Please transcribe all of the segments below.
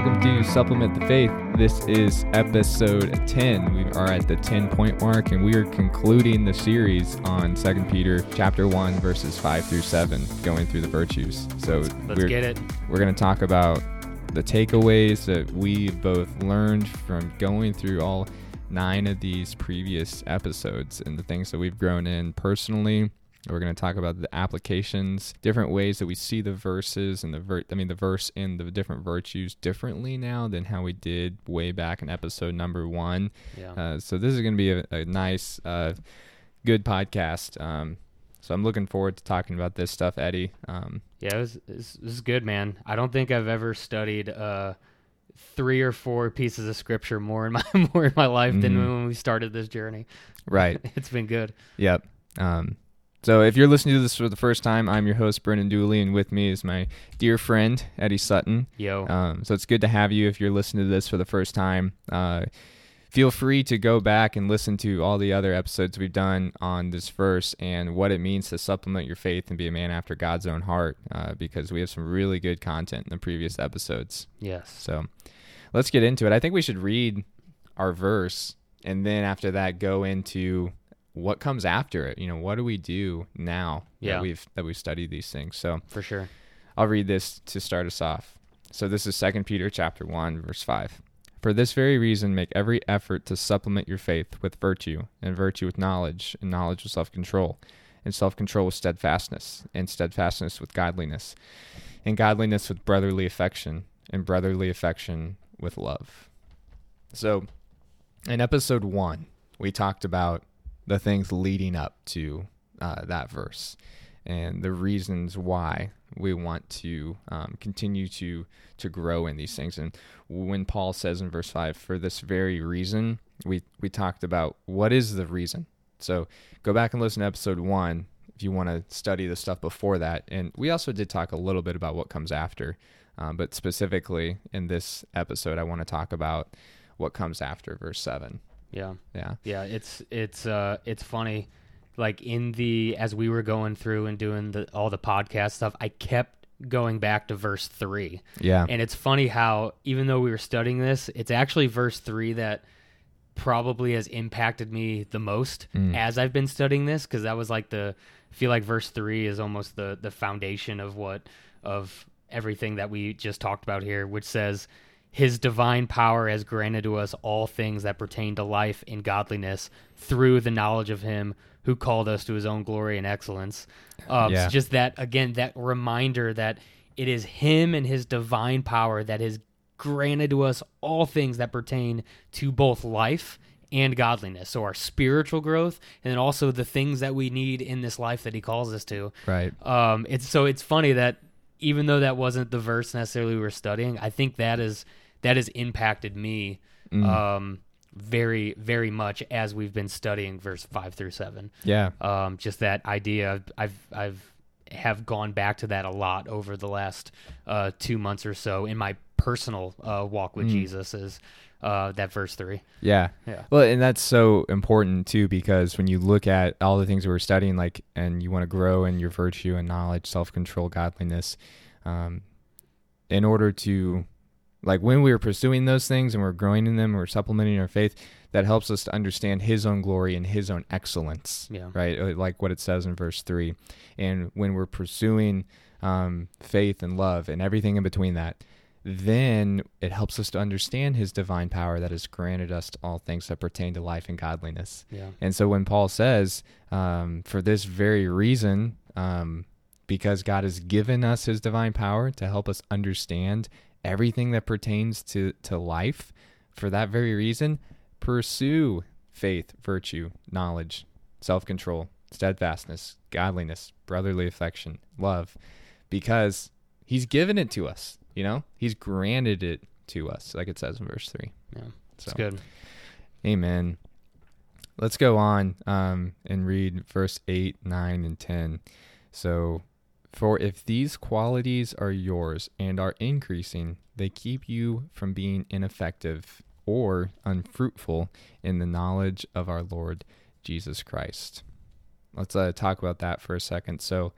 welcome to Supplement the Faith. This is episode 10. We are at the 10 point mark and we are concluding the series on 2 Peter chapter 1 verses 5 through 7, going through the virtues. So Let's we're, get it. we're going to talk about the takeaways that we both learned from going through all nine of these previous episodes and the things that we've grown in personally. We're going to talk about the applications, different ways that we see the verses and the ver- I mean the verse and the different virtues differently now than how we did way back in episode number one. Yeah. Uh, so this is going to be a, a nice, uh, good podcast. Um, so I'm looking forward to talking about this stuff, Eddie. Um, yeah, it was, it was good, man. I don't think I've ever studied uh, three or four pieces of scripture more in my more in my life than Mhm. when we started this journey. right. It's been good. Yep. Um, so if you're listening to this for the first time, I'm your host, Brendan Dooley, and with me is my dear friend, Eddie Sutton. Yo. Um, so it's good to have you if you're listening to this for the first time. Uh, feel free to go back and listen to all the other episodes we've done on this verse and what it means to supplement your faith and be a man after God's own heart, uh, because we have some really good content in the previous episodes. yes. So let's get into it. I think we should read our verse and then after that go into what comes after it. You know, what do we do now Yeah. that we've that we've studied these things? So For sure. I'll read this to start us off. So this is 2 Peter chapter 1 verse 5. For this very reason make every effort to supplement your faith with virtue, and virtue with knowledge, and knowledge with self-control, and self-control with steadfastness, and steadfastness with godliness, and godliness with brotherly affection, and brotherly affection with love. So in episode 1, we talked about the things leading up to uh, that verse and the reasons why we want to um, continue to to grow in these things. And when Paul says in verse five, "For this very reason," we we talked about what is the reason. So go back and listen to episode one if you want to study the stuff before that. And we also did talk a little bit about what comes after, um, but specifically in this episode, I want to talk about what comes after verse seven. Yeah. Yeah. Yeah. It's it's uh it's funny. Like in the as we were going through and doing the all the podcast stuff, I kept going back to verse three. Yeah. And it's funny how even though we were studying this, it's actually verse 3 that probably has impacted me the most Mm. as I've been studying this because that was like the I feel like verse 3 is almost the the foundation of what of everything that we just talked about here which says his divine power has granted to us all things that pertain to life and godliness through the knowledge of him who called us to his own glory and excellence. Um, Yeah. so just that again, that reminder that it is him and his divine power that has granted to us all things that pertain to both life and godliness. So our spiritual growth and then also the things that we need in this life that he calls us to. Right. Um, it's so it's funny that even though that wasn't the verse necessarily we were studying, I think that is that has impacted me Mm. um, very very much as we've been studying verse five through seven. Yeah. Um, just that idea, I've I've have gone back to that a lot over the last uh, two months or so in my personal uh, walk with Mm. Jesus. Is uh, that verse three? Yeah. Yeah. Well, and that's so important too because when you look at all the things we were studying, like, and you want to grow in your virtue and knowledge, self control, godliness, um, in order to, like, when we are pursuing those things and we're growing in them, we're supplementing our faith, that helps us to understand His own glory and His own excellence, Yeah. right? Uh, Like what it says in verse three. And when we're pursuing um, faith and love and everything in between that, then it helps us to understand his divine power that has granted us all things that pertain to life and godliness. Yeah. And so when Paul says, um, for this very reason, um, because God has given us his divine power to help us understand everything that pertains to, to life, for that very reason, pursue faith, virtue, knowledge, self control, steadfastness, godliness, brotherly affection, love, because he's given it to us. You know, he's granted it to us, like it says in verse 3. Yeah. So, good. Amen. Let's go on um, and read verse 8, 9, and 10. So, for if these qualities are yours and are increasing, they keep you from being ineffective or unfruitful in the knowledge of our Lord Jesus Christ. Let's uh, talk about that for a second. So,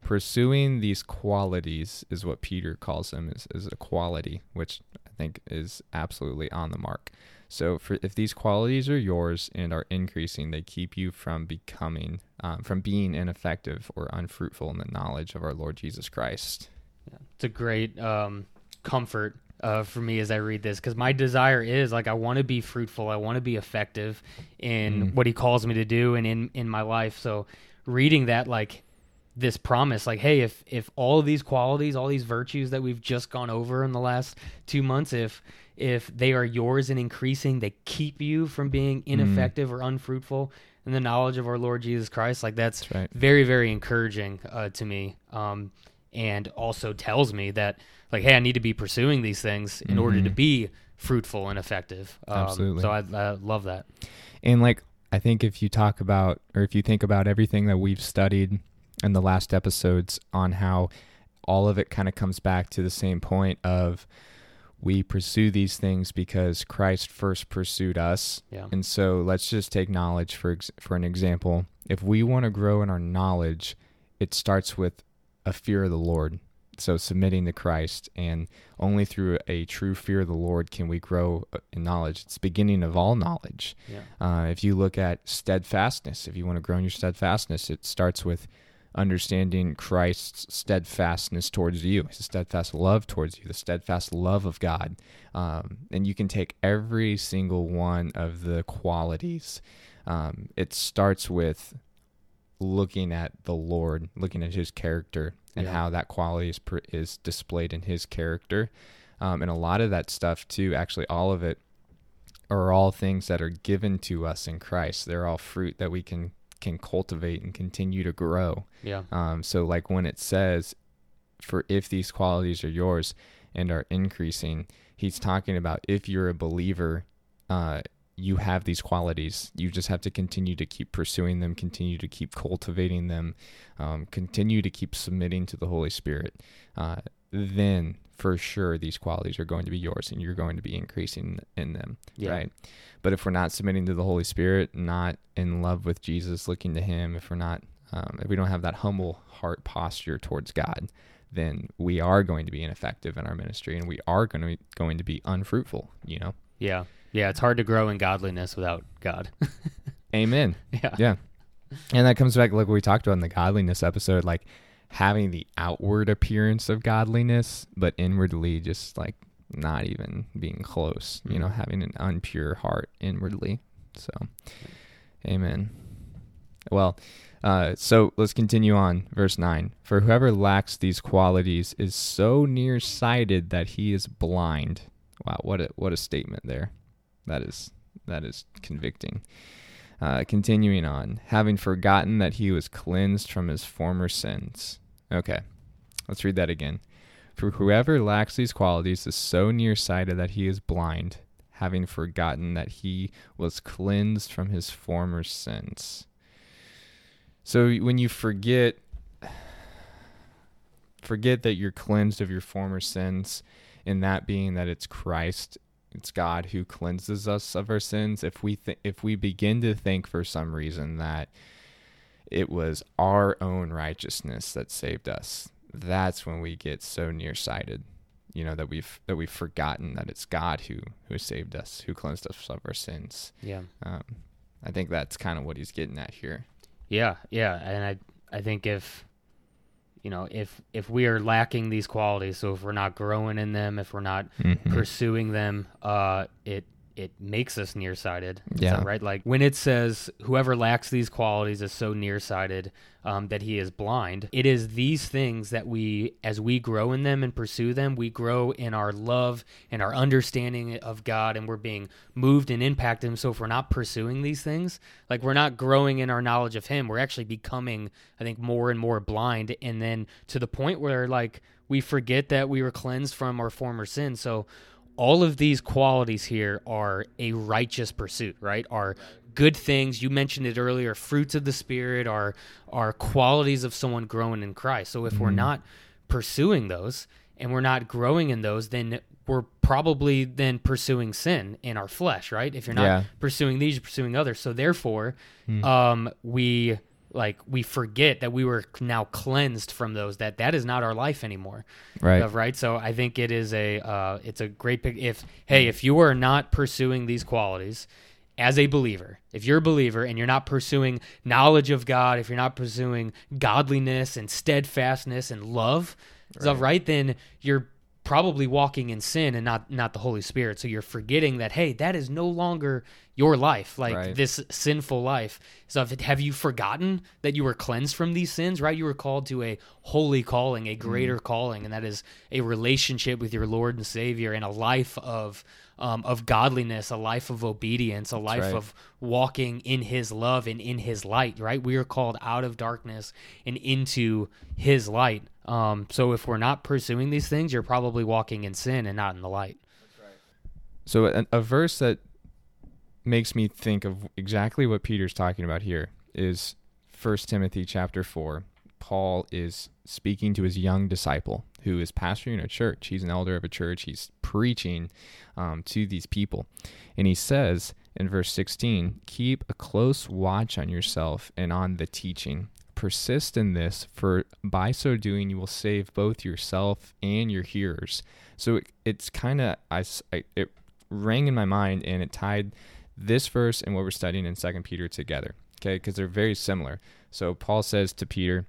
pursuing these qualities is what Peter calls them is, is a quality, which think is absolutely on the mark. So, for if these qualities are yours and are increasing, they keep you from becoming, um, from being ineffective or unfruitful in the knowledge of our Lord Jesus Christ. Yeah. It's a great um, comfort uh, for me as I read this because my desire is like I want to be fruitful, I want to be effective in Mm. what He calls me to do and in in my life. So, reading that like this promise like hey if if all of these qualities all these virtues that we've just gone over in the last two months if if they are yours and increasing they keep you from being ineffective or unfruitful in the knowledge of our lord jesus christ like that's That's right. very very encouraging uh, to me um, and also tells me that like hey i need to be pursuing these things in order to Mhm. be fruitful and effective um, Absolutely. so I, I love that And like I think if you talk about or if you think about everything that we've studied in the last episodes on how all of it kind of comes back to the same point of we pursue these things because Christ first pursued us. yeah And so let's just take knowledge for ex- for an example. If we want to grow in our knowledge, it starts with a fear of the Lord. So submitting to Christ and only through a true fear of the Lord can we grow uh, in knowledge. It's the beginning of all knowledge. yeah Uh, if you look at steadfastness, if you want to grow in your steadfastness, it starts with understanding Christ's steadfastness towards you, his steadfast love towards you, the steadfast love of God. Um, and you can take every single one of the qualities. Um, it starts with looking at the Lord, looking at his character, and Yeah. how that quality is, pr- is displayed in his character. Um, and a lot of that stuff, too, actually, all of it are all things that are given to us in Christ. They're all fruit that we can can cultivate and continue to grow. yeah Um, so, like when it says, "For if these qualities are yours and are increasing," he's talking about if you're a believer, uh, you have these qualities. You just have to continue to keep pursuing them, continue to keep cultivating them, um, continue to keep submitting to the Holy Spirit. Uh, then, for sure, these qualities are going to be yours, and you're going to be increasing in them yeah right? But if we're not submitting to the Holy Spirit, not in love with Jesus, looking to Him, if we're not, um, if we don't have that humble heart posture towards God, then we are going to be ineffective in our ministry, and we are going to be, going to be unfruitful. You know, Yeah. Yeah, it's hard to grow in godliness without God. Amen. yeah. Yeah, and that comes back like what we talked about in the godliness episode, like having the outward appearance of godliness, but inwardly just like not even being close. You know, Mhm. having an unpure heart inwardly. So, Amen. Well, uh, so let's continue on. Verse 9. For whoever lacks these qualities is so nearsighted that he is blind. Wow, what a what a statement there. That is that is convicting. Uh, continuing on, having forgotten that he was cleansed from his former sins. Okay, let's read that again. For whoever lacks these qualities is so nearsighted that he is blind, having forgotten that he was cleansed from his former sins. So when you forget forget that you're cleansed of your former sins, and that being that it's Christ, it's God who cleanses us of our sins. If we th- if we begin to think for some reason that it was our own righteousness that saved us, that's when we get so nearsighted. You know that we've that we've forgotten that it's God who who saved us, who cleansed us of our sins. Yeah. Um, I think that's kind of what he's getting at here. Yeah, yeah, and I I think if you know, if if we are lacking these qualities, so if we're not growing in them, if we're not Mhm. pursuing them, uh it it makes us nearsighted. Yeah. right? Like when it says whoever lacks these qualities is so nearsighted um, that he is blind. It is these things that we, as we grow in them and pursue them, we grow in our love and our understanding of God, and we're being moved and impacted. So if we're not pursuing these things, like we're not growing in our knowledge of Him, we're actually becoming, I think, more and more blind, and then to the point where like we forget that we were cleansed from our former sins. So all of these qualities here are a righteous pursuit, right? Are good things. You mentioned it earlier. Fruits of the spirit are are qualities of someone growing in Christ. So if we're Mhm. not pursuing those and we're not growing in those, then we're probably then pursuing sin in our flesh, right? If you're not Yeah. pursuing these, you're pursuing others. So therefore, Mm. um, we like we forget that we were now cleansed from those that that is not our life anymore. Right. of- right? So i think it is a uh, it's a great pick if hey if you are not pursuing these qualities as a believer if you're a believer and you're not pursuing knowledge of god if you're not pursuing godliness and steadfastness and love stuff right then you're probably walking in sin and not not the holy spirit so you're forgetting that hey that is no longer your life like Right. this sinful life so if have you forgotten that you were cleansed from these sins right you were called to a holy calling a greater Mm-hmm. calling and that is a relationship with your lord and savior and a life of um, of godliness a life of obedience a life right. of walking in his love and in his light right we are called out of darkness and into his light um, so if we're not pursuing these things you're probably walking in sin and not in the light Right. So a, a verse that makes me think of exactly what Peter's talking about here is 1 Timothy chapter 4. Paul is speaking to his young disciple who is pastoring a church. He's an elder of a church. He's preaching um, to these people. And he says in verse 16, Keep a close watch on yourself and on the teaching. Persist in this, for by so doing, you will save both yourself and your hearers. So it, it's kind of, I it rang in my mind and it tied this verse and what we're studying in Second Peter together. Okay, because they're very similar. So Paul says to Peter,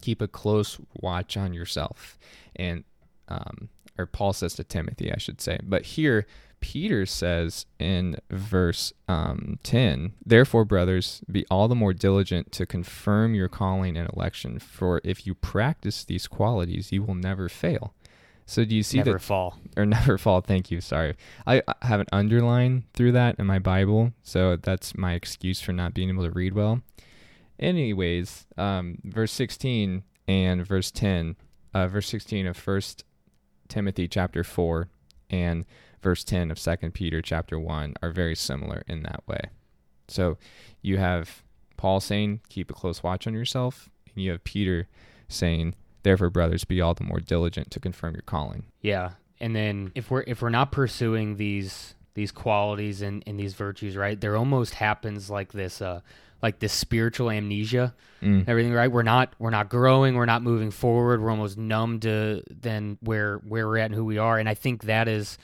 keep a close watch on yourself, and um, or Paul says to Timothy, I should say. But here, Peter says in verse um, ten, therefore, brothers, be all the more diligent to confirm your calling and election, for if you practice these qualities, you will never fail. So do you see never that fall or never fall. Thank you. Sorry. I, I have an underline through that in my Bible, so that's my excuse for not being able to read well. Anyways, um, verse 16 and verse 10, uh, verse 16 of First Timothy chapter 4 and verse 10 of Second Peter chapter 1 are very similar in that way. So you have Paul saying, keep a close watch on yourself, and you have Peter saying, therefore, brothers, be all the more diligent to confirm your calling. Yeah, and then if we're if we're not pursuing these these qualities and, and these virtues, right? There almost happens like this uh like this spiritual amnesia. Mm. Everything right? We're not we're not growing, we're not moving forward, we're almost numb to then where where we're at and who we are. And I think that is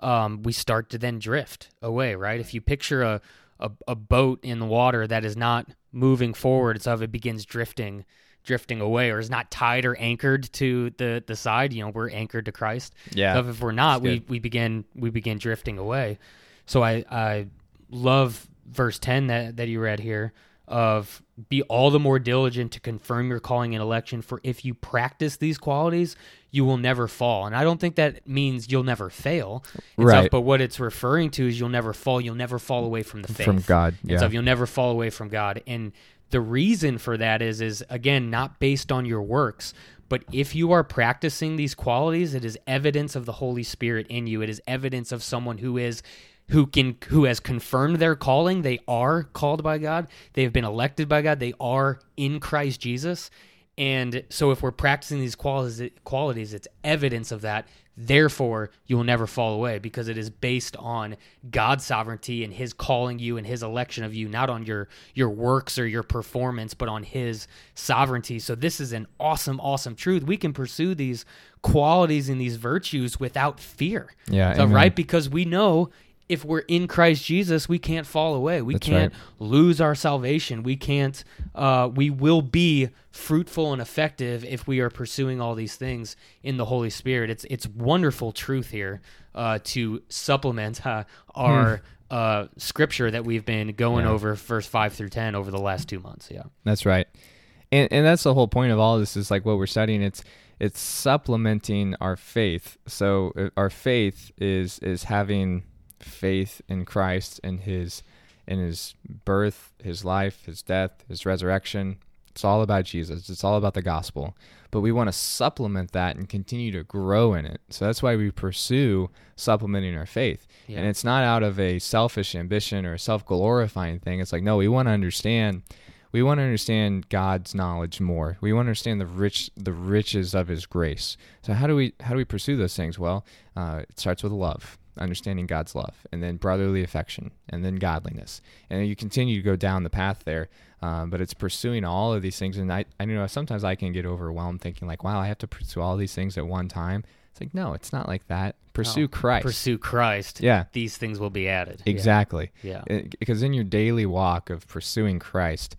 um we start to then drift away, right? If you picture a a, a boat in the water that is not moving forward, so if it begins drifting drifting away or is not tied or anchored to the the side you know we're anchored to christ. Yeah. so if we're not we we begin we begin drifting away. So i i love verse 10 that that you read here of be all the more diligent to confirm your calling and election for if you practice these qualities you will never fall and i don't think that means you'll never fail Right. but what it's referring to is you'll never fall you'll never fall away from the faith From God. Yeah. stuff. You'll never fall away from God. And the reason for that is is again not based on your works, but if you are practicing these qualities, it is evidence of the Holy Spirit in you. It is evidence of someone who is who can who has confirmed their calling. They are called by God. They have been elected by God. They are in Christ Jesus. And so if we're practicing these qualities qualities, it's evidence of that. Therefore, you will never fall away because it is based on God's sovereignty and his calling you and his election of you, not on your your works or your performance, but on his sovereignty. So this is an awesome awesome truth. We can pursue these qualities and these virtues without fear. Yeah, So, right because we know if we're in Christ Jesus, we can't fall away. We That's can't right. lose our salvation. We can't. Uh, we will be fruitful and effective if we are pursuing all these things in the Holy Spirit. It's it's wonderful truth here uh, to supplement uh, our uh, scripture that we've been going Hmm. Yeah. over, verse five through ten, over the last two months. Yeah. That's right. And and that's the whole point of all this is like what we're studying it's it's supplementing our faith. So uh, our faith is is having faith in Christ and his in his birth, his life, his death, his resurrection. It's all about Jesus. It's all about the gospel. But we want to supplement that and continue to grow in it. So that's why we pursue supplementing our faith. Yeah. And it's not out of a selfish ambition or a self-glorifying thing. It's like no, we want to understand we want to understand God's knowledge more. We want to understand the rich, the riches of His grace. So how do we how do we pursue those things? Well, uh, it starts with love. Understanding God's love, and then brotherly affection, and then godliness, and you continue to go down the path there. Um, but it's pursuing all of these things, and I, I know sometimes I can get overwhelmed thinking like, wow, I have to pursue all these things at one time. It's like, no, it's not like that. Pursue No, Christ. Pursue Christ. Yeah. These things will be added. Exactly. Yeah. Because in your daily walk of pursuing Christ,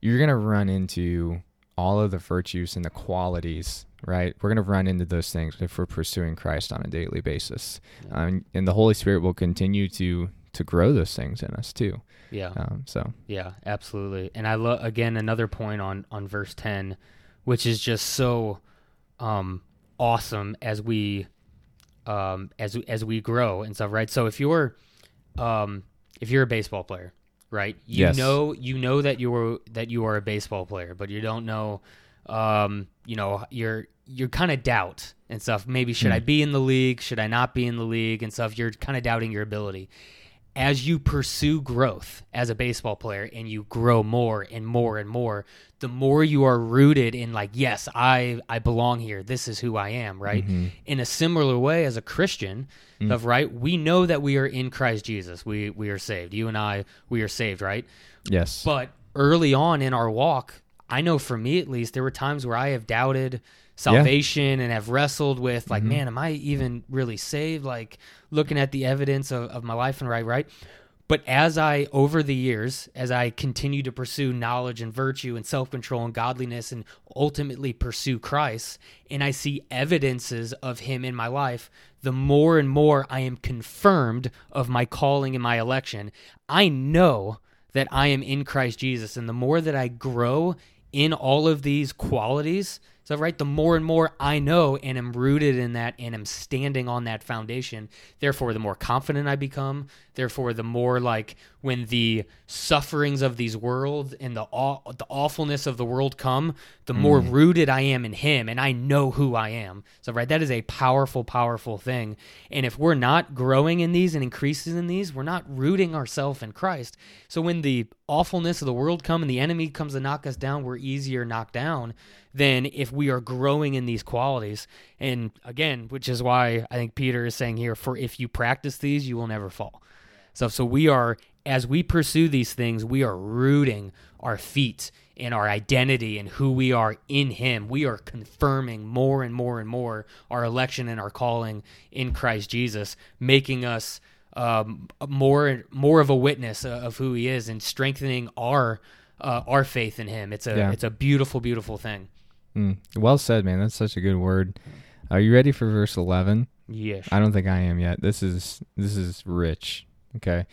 you're going to run into all of the virtues and the qualities, right? We're going to run into those things if we're pursuing Christ on a daily basis. Yeah. Um, and the Holy Spirit will continue to to grow those things in us too. Yeah. Um, so, Yeah, absolutely. And I love again another point on on verse 10 which is just so um awesome as we um as as we grow and stuff, right? So if you're um if you're a baseball player, right? You Yes. know you know that you're that you are a baseball player, but you don't know um you know you're you're kind of doubt and stuff. Maybe should Hmm. I be in the league? Should I not be in the league and stuff? You're kind of doubting your ability as you pursue growth as a baseball player and you grow more and more and more the more you are rooted in like yes i i belong here this is who i am right Mhm. in a similar way as a christian Mm. of right we know that we are in christ jesus we we are saved you and i we are saved right yes. but early on in our walk, I know for me at least, there were times where I have doubted salvation and have wrestled with like, Mhm. man, am I even really saved? Like looking at the evidence of, of my life and right, right. But as I, over the years, as I continue to pursue knowledge and virtue and self control and godliness and ultimately pursue Christ, and I see evidences of Him in my life, the more and more I am confirmed of my calling and my election. I know that I am in Christ Jesus. And the more that I grow in all of these qualities, so right, the more and more I know and am rooted in that and am standing on that foundation, therefore the more confident I become, therefore the more like when the sufferings of these world and the aw- the awfulness of the world come, the more mm. rooted I am in him and I know who I am. So right, that is a powerful powerful thing. And if we're not growing in these and increasing in these, we're not rooting ourselves in Christ. So when the awfulness of the world come and the enemy comes to knock us down, we're easier knocked down than if we are growing in these qualities. And again, which is why I think Peter is saying here, for if you practice these, you will never fall. So so we are as we pursue these things, we are rooting our feet in our identity and who we are in him. We are confirming more and more and more our election and our calling in Christ Jesus, making us um, more more of a witness of who he is and strengthening our uh, our faith in him. It's a Yeah. it's a beautiful beautiful thing. Mm. Well said, man. That's such a good word. Are you ready for verse 11? Yes. I don't think I am yet. This is this is rich. Okay.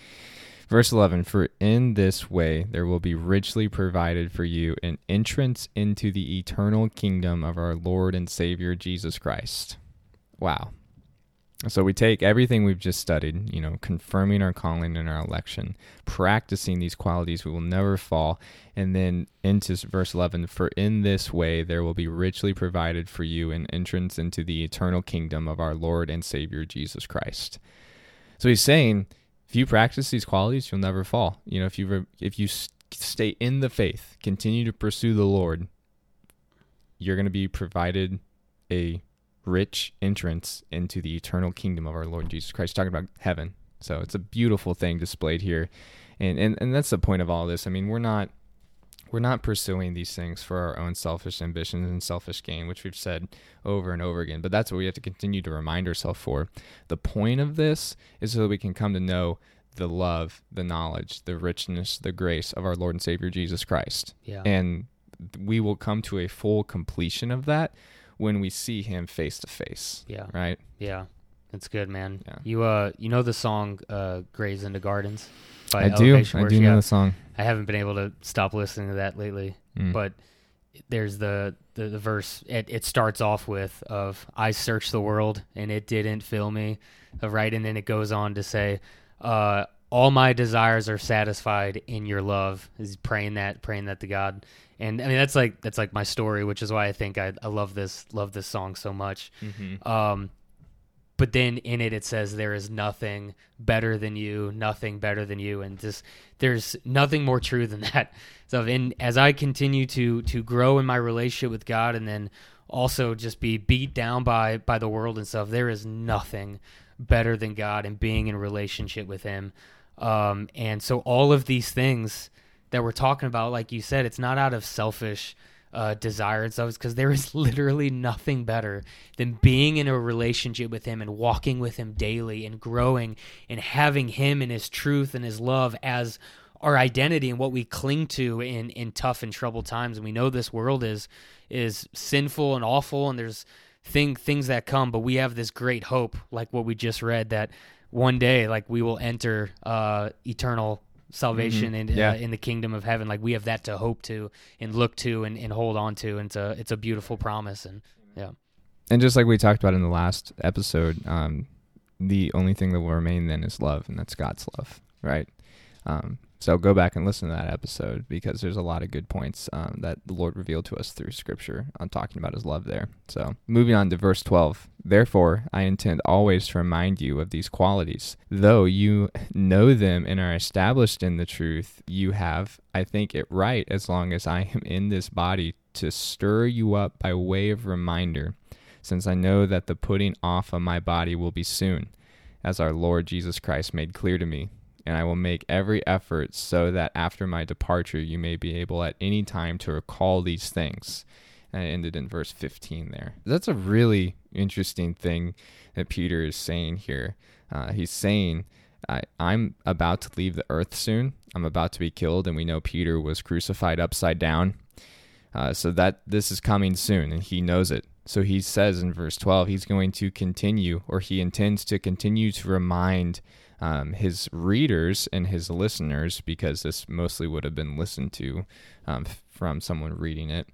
Verse 11 For in this way there will be richly provided for you an entrance into the eternal kingdom of our Lord and Savior Jesus Christ. Wow. So we take everything we've just studied, you know, confirming our calling and our election, practicing these qualities, we will never fall, and then into verse 11 For in this way there will be richly provided for you an entrance into the eternal kingdom of our Lord and Savior Jesus Christ. So he's saying, if you practice these qualities, you'll never fall. You know, if you re- if you s- stay in the faith, continue to pursue the Lord, you're going to be provided a rich entrance into the eternal kingdom of our Lord Jesus Christ. Talking about heaven. So it's a beautiful thing displayed here. And, and and that's the point of all this. I mean, we're not we're not pursuing these things for our own selfish ambitions and selfish gain, which we've said over and over again. But that's what we have to continue to remind ourselves for. The point of this is so that we can come to know the love, the knowledge, the richness, the grace of our Lord and Savior Jesus Christ. Yeah. And we will come to a full completion of that when we see him face to face. Yeah. Right? Yeah. That's good, man. Yeah. You uh you know the song uh Graves into Gardens by I do. Elevation I do know Yeah. the song. I haven't been able to stop listening to that lately. Mm. But there's the, the, the verse it, it starts off with of I searched the world and it didn't fill me. Right, and then it goes on to say, uh, all my desires are satisfied in your love. Is praying that praying that to God. And I mean that's like that's like my story, which is why I think I, I love this love this song so much. Mhm. Um, but then in it, it says there is nothing better than you, nothing better than you, and just there's nothing more true than that. So, in as I continue to to grow in my relationship with God, and then also just be beat down by by the world and stuff. There is nothing better than God and being in relationship with Him. Um, and so all of these things that we're talking about, like you said, it's not out of selfish uh, desire and stuff, because there is literally nothing better than being in a relationship with Him and walking with Him daily and growing and having Him and His truth and His love as our identity and what we cling to in in tough and troubled times. And we know this world is is sinful and awful, and there's thing things that come, but we have this great hope, like what we just read, that one day, like we will enter uh, eternal salvation Mhm. in Yeah. uh, in the kingdom of heaven. Like we have that to hope to and look to and, and hold on to. And it's a it's a beautiful promise. And yeah, And just like we talked about in the last episode, um, the only thing that will remain then is love, and that's God's love, right? Um, so go back and listen to that episode because there's a lot of good points um, that the Lord revealed to us through Scripture on talking about His love there. So moving on to verse 12. Therefore, I intend always to remind you of these qualities. Though you know them and are established in the truth, you have, I think, it right as long as I am in this body to stir you up by way of reminder since I know that the putting off of my body will be soon, as our Lord Jesus Christ made clear to me. And I will make every effort so that after my departure you may be able at any time to recall these things. And I ended in verse 15 there. That's a really interesting thing that Peter is saying here. Uh, he's saying, I, I'm about to leave the earth soon. I'm about to be killed. And we know Peter was crucified upside down. Uh, so that this is coming soon, and he knows it. So he says in verse 12, he's going to continue, or he intends to continue to remind um, his readers and his listeners, because this mostly would have been listened to um, from someone reading it.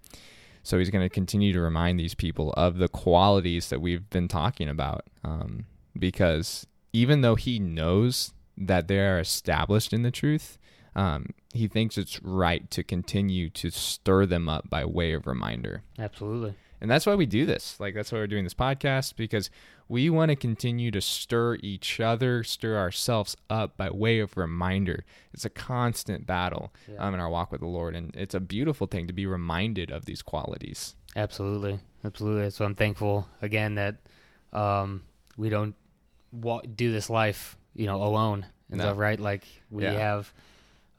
So he's going to continue to remind these people of the qualities that we've been talking about, um, because even though he knows that they are established in the truth, um, he thinks it's right to continue to stir them up by way of reminder. absolutely. And that's why we do this. Like, that's why we're doing this podcast because we want to continue to stir each other, stir ourselves up by way of reminder. It's a constant battle Yeah. um, in our walk with the Lord. And it's a beautiful thing to be reminded of these qualities. Absolutely, absolutely. So I'm thankful again that um, we don't wa- do this life, you know, alone and No. stuff, right? Like we Yeah. have,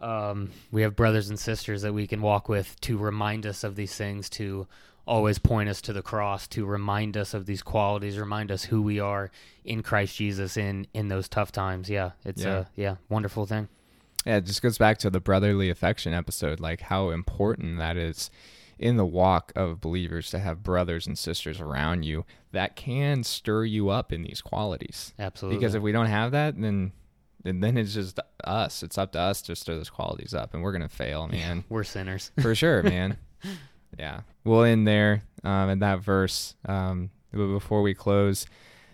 um, we have brothers and sisters that we can walk with to remind us of these things, to always point us to the cross, to remind us of these qualities, remind us who we are in Christ Jesus in in those tough times. Yeah, it's Yeah. a yeah wonderful thing. Yeah, it just goes back to the brotherly affection episode, like how important that is in the walk of believers to have brothers and sisters around you that can stir you up in these qualities. Absolutely, Because if we don't have that, then and then it's just us. It's up to us to stir those qualities up, and we're gonna fail, man, we're sinners. for sure, man. Yeah, we'll end there um, in that verse. Um, but before we close,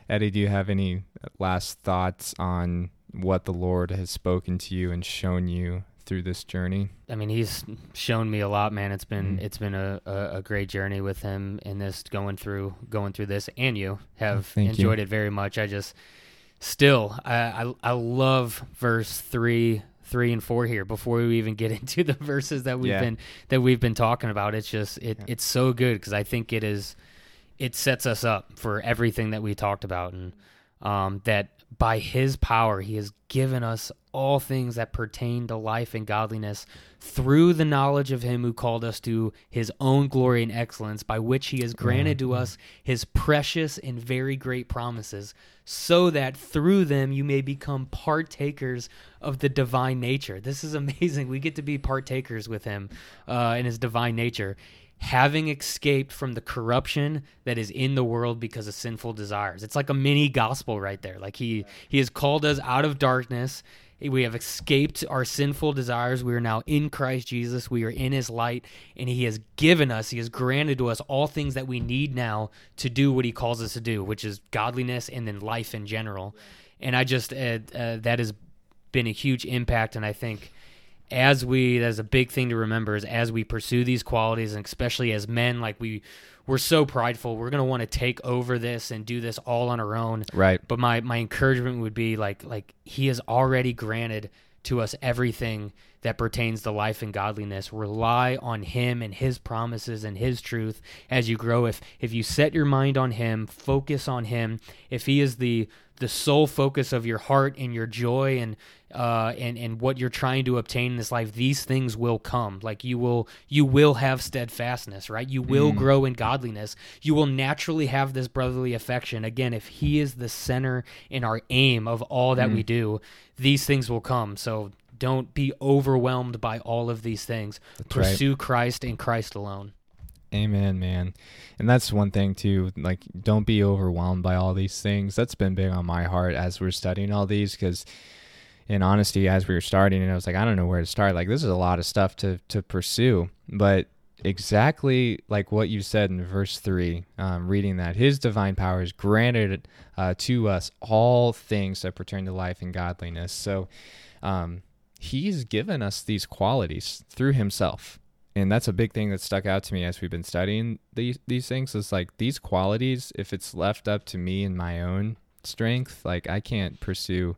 Eddie, do you have any last thoughts on what the Lord has spoken to you and shown you through this journey? I mean, he's shown me a lot, man. It's been Mhm. it's been a, a, a great journey with him in this going through going through this, and you have Thank you. enjoyed it very much. I just still I, I I love verse three three and four here before we even get into the verses that we've Yeah. been that we've been talking about. It's just it Yeah. it's so good because I think it is it sets us up for everything that we talked about and um, that by his power he has given us all things that pertain to life and godliness through the knowledge of him who called us to his own glory and excellence by which he has granted to us his precious and very great promises so that through them you may become partakers of the divine nature. This is amazing. We get to be partakers with him uh, in his divine nature having escaped from the corruption that is in the world because of sinful desires. It's like a mini gospel right there. Like he he has called us out of darkness. We have escaped our sinful desires. We are now in Christ Jesus. We are in his light and he has given us, he has granted to us all things that we need now to do what he calls us to do, which is godliness and then life in general. And I just uh, uh, that has been a huge impact and I think as we that's a big thing to remember is as we pursue these qualities and especially as men like we we're so prideful we're going to want to take over this and do this all on our own Right. but my my encouragement would be like like he has already granted to us everything that pertains to life and godliness. Rely on him and his promises and his truth as you grow. If if you set your mind on him, focus on him, if he is the the sole focus of your heart and your joy and uh, and and what you're trying to obtain in this life, these things will come. Like you will you will have steadfastness, right? You will Mm. grow in godliness. You will naturally have this brotherly affection. Again, if He is the center and our aim of all that Mm. we do, these things will come. So don't be overwhelmed by all of these things. That's right. Pursue Christ and Christ alone. Amen, man. And that's one thing too. Like, don't be overwhelmed by all these things. That's been big on my heart as we're studying all these. Because, in honesty, as we were starting, and I was like, I don't know where to start. Like, this is a lot of stuff to to pursue. But exactly like what you said in verse three, um, reading that His divine power is granted uh, to us all things that pertain to life and godliness. So, um, He's given us these qualities through Himself. And that's a big thing that stuck out to me as we've been studying these these things is like these qualities if it's left up to me and my own strength like i can't pursue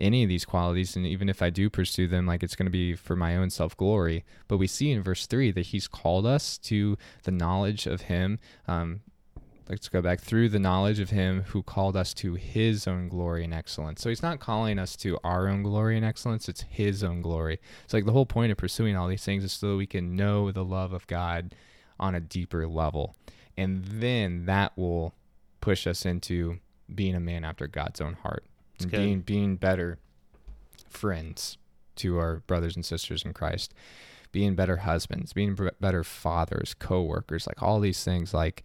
any of these qualities. And even if i do pursue them like it's going to be for my own self-glory. But we see in verse 3 that he's called us to the knowledge of him um, let's go back through the knowledge of him who called us to his own glory and excellence so he's not calling us to our own glory and excellence it's his own glory it's like the whole point of pursuing all these things is so that we can know the love of God on a deeper level. And then that will push us into being a man after God's own heart. And being being better friends to our brothers and sisters in Christ. Being better husbands, being b- better fathers, co-workers, like all these things like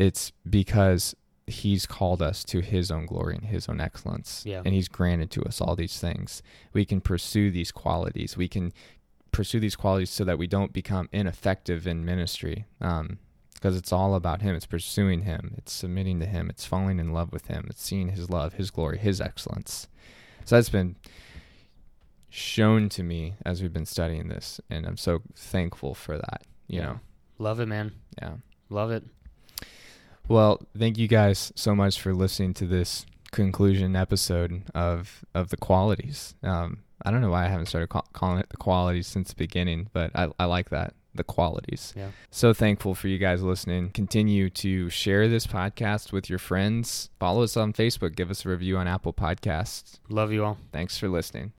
it's because he's called us to his own glory and his own excellence. Yeah. and he's granted to us all these things. We can pursue these qualities. We can pursue these qualities so that we don't become ineffective in ministry um, because it's all about him. It's pursuing him. It's submitting to him. It's falling in love with him. It's seeing his love his glory his excellence. So that's been shown to me as we've been studying this and i'm so thankful for that you Yeah. know? Love it, man. yeah. Love it. Well, thank you guys so much for listening to this conclusion episode of of the qualities. Um, I don't know why I haven't started ca- calling it the qualities since the beginning, but I, I like that the qualities. Yeah. So thankful for you guys listening. Continue to share this podcast with your friends. Follow us on Facebook. Give us a review on Apple Podcasts. Love you all. Thanks for listening.